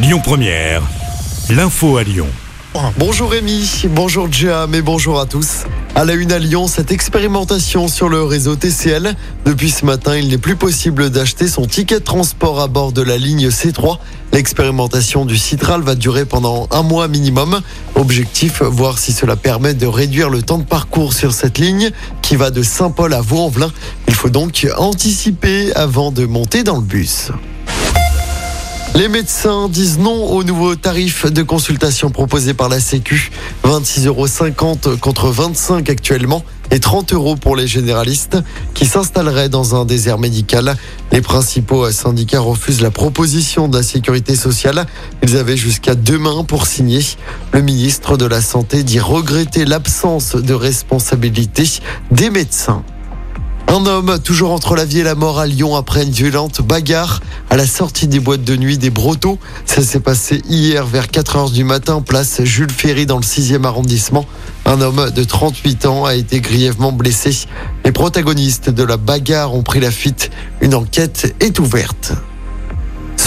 Lyon Première, l'info à Lyon. Bonjour Rémi, bonjour Jam et bonjour à tous. À la une à Lyon, cette expérimentation sur le réseau TCL. Depuis ce matin, il n'est plus possible d'acheter son ticket transport à bord de la ligne C3. L'expérimentation du Citral va durer pendant un mois minimum. Objectif, voir si cela permet de réduire le temps de parcours sur cette ligne qui va de Saint-Paul à Vaux-en-Velin. Il faut donc anticiper avant de monter dans le bus. Les médecins disent non au nouveau tarif de consultation proposé par la Sécu. 26,50 euros contre 25 actuellement et 30 euros pour les généralistes qui s'installeraient dans un désert médical. Les principaux syndicats refusent la proposition de la sécurité sociale. Ils avaient jusqu'à demain pour signer. Le ministre de la Santé dit regretter l'absence de responsabilité des médecins. Un homme toujours entre la vie et la mort à Lyon après une violente bagarre à la sortie des boîtes de nuit des Brotteaux. Ça s'est passé hier vers 4 heures du matin, place Jules Ferry dans le 6e arrondissement. Un homme de 38 ans a été grièvement blessé. Les protagonistes de la bagarre ont pris la fuite. Une enquête est ouverte.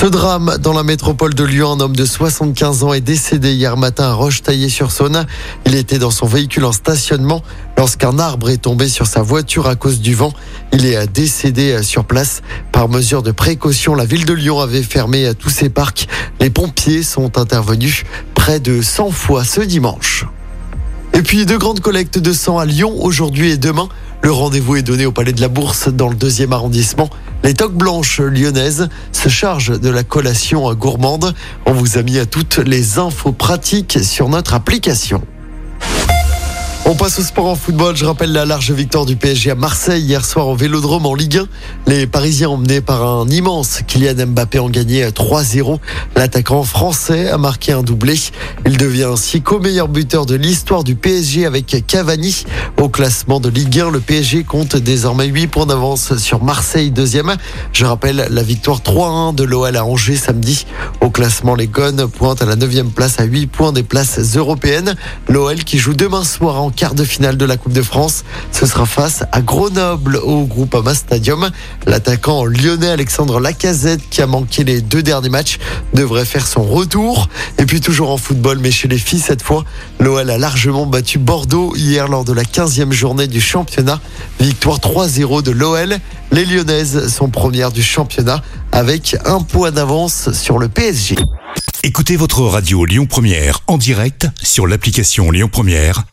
Ce drame dans la métropole de Lyon, un homme de 75 ans est décédé hier matin à Roche-Taillé-sur-Saône. Il était dans son véhicule en stationnement lorsqu'un arbre est tombé sur sa voiture à cause du vent. Il est décédé sur place. Par mesure de précaution, la ville de Lyon avait fermé tous ses parcs. Les pompiers sont intervenus près de 100 fois ce dimanche. Et puis deux grandes collectes de sang à Lyon aujourd'hui et demain. Le rendez-vous est donné au Palais de la Bourse dans le deuxième arrondissement. Les toques blanches lyonnaises se chargent de la collation gourmande. On vous a mis à toutes les infos pratiques sur notre application. On passe au sport en football. Je rappelle la large victoire du PSG à Marseille hier soir au Vélodrome en Ligue 1. Les Parisiens emmenés par un immense Kylian Mbappé ont gagné 3-0. L'attaquant français a marqué un doublé. Il devient ainsi co-meilleur buteur de l'histoire du PSG avec Cavani. Au classement de Ligue 1, le PSG compte désormais 8 points d'avance sur Marseille deuxième. Je rappelle la victoire 3-1 de l'OL à Angers samedi. Au classement, les Gones pointent à la 9 place à 8 points des places européennes. L'OL qui joue demain soir en quart de finale de la Coupe de France. Ce sera face à Grenoble au Groupama Stadium. L'attaquant lyonnais Alexandre Lacazette, qui a manqué les deux derniers matchs, devrait faire son retour. Et puis toujours en football, mais chez les filles cette fois, l'OL a largement battu Bordeaux hier lors de la 15e journée du championnat. Victoire 3-0 de l'OL. Les Lyonnaises sont premières du championnat avec un point d'avance sur le PSG. Écoutez votre radio Lyon Première en direct sur l'application Lyon Première,